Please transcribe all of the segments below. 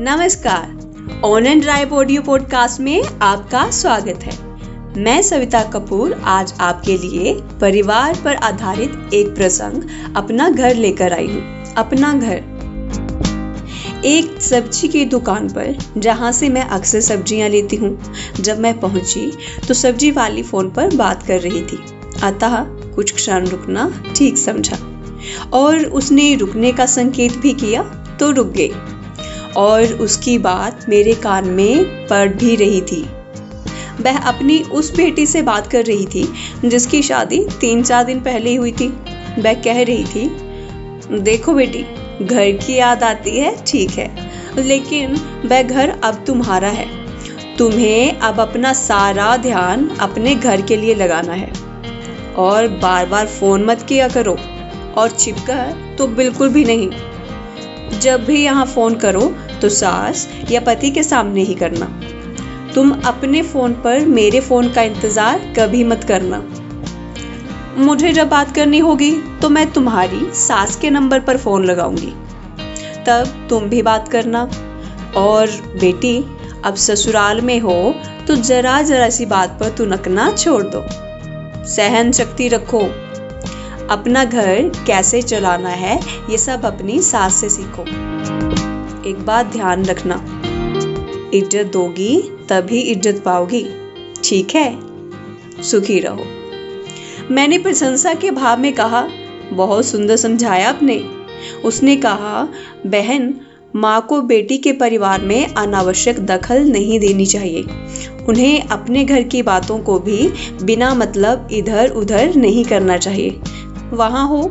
नमस्कार। On and drive audio podcast में आपका स्वागत है। मैं सविता कपूर आज आपके लिए परिवार पर आधारित एक प्रसंग अपना घर लेकर आई हूँ। अपना घर। एक सब्ज़ी की दुकान पर जहाँ से मैं अक्सर सब्ज़ियाँ लेती हूँ। जब मैं पहुँची तो सब्ज़ी वाली फ़ोन पर बात कर रही थी। अतः कुछ क्षण रुकना ठीक समझा। और उसने रुकने का संकेत भी किया तो रुक गई। और उसकी बात मेरे कान में पड़ भी रही थी। वह अपनी उस बेटी से बात कर रही थी, जिसकी शादी तीन चार दिन पहले ही हुई थी। वह कह रही थी, देखो बेटी, घर की याद आती है, ठीक है, लेकिन वह घर अब तुम्हारा है। तुम्हें अब अपना सारा ध्यान अपने घर के लिए लगाना है। और बार बार फ़ोन मत किया करो, और चिपकर तो बिल्कुल भी नहीं। जब भी यहाँ फ़ोन करो तो सास या पति के सामने ही करना। तुम अपने फ़ोन पर मेरे फ़ोन का इंतज़ार कभी मत करना। मुझे जब बात करनी होगी तो मैं तुम्हारी सास के नंबर पर फ़ोन लगाऊँगी। तब तुम भी बात करना। और बेटी, अब ससुराल में हो तो जरा जरा सी बात पर तुनकना छोड़ दो। सहन शक्ति रखो। अपना घर कैसे चलाना है, ये सब अपनी सास से सीखो। एक बात ध्यान रखना। इज़्ज़त दोगी, तभी इज़्ज़त पाओगी। ठीक है? सुखी रहो। मैंने प्रशंसा के भाव में कहा, बहुत सुंदर समझाया आपने। उसने कहा, बहन, माँ को बेटी के परिवार में अनावश्यक दखल नहीं देनी चाहिए। उन्हें अपने घर की बातों को भी बिना मतलब इधर उधर नहीं करना चाहिए। वहाँ हो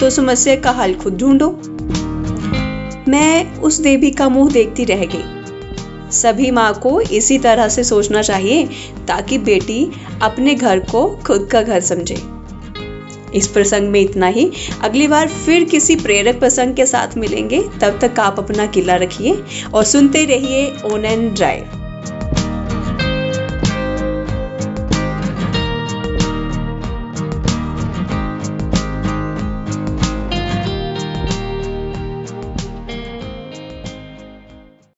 तो समस्या का हल खुद ढूंढो। मैं उस देवी का मुँह देखती रह गई। सभी माँ को इसी तरह से सोचना चाहिए ताकि बेटी अपने घर को खुद का घर समझे। इस प्रसंग में इतना ही। अगली बार फिर किसी प्रेरक प्रसंग के साथ मिलेंगे। तब तक आप अपना किला रखिए और सुनते रहिए ओन एंड ड्राइव।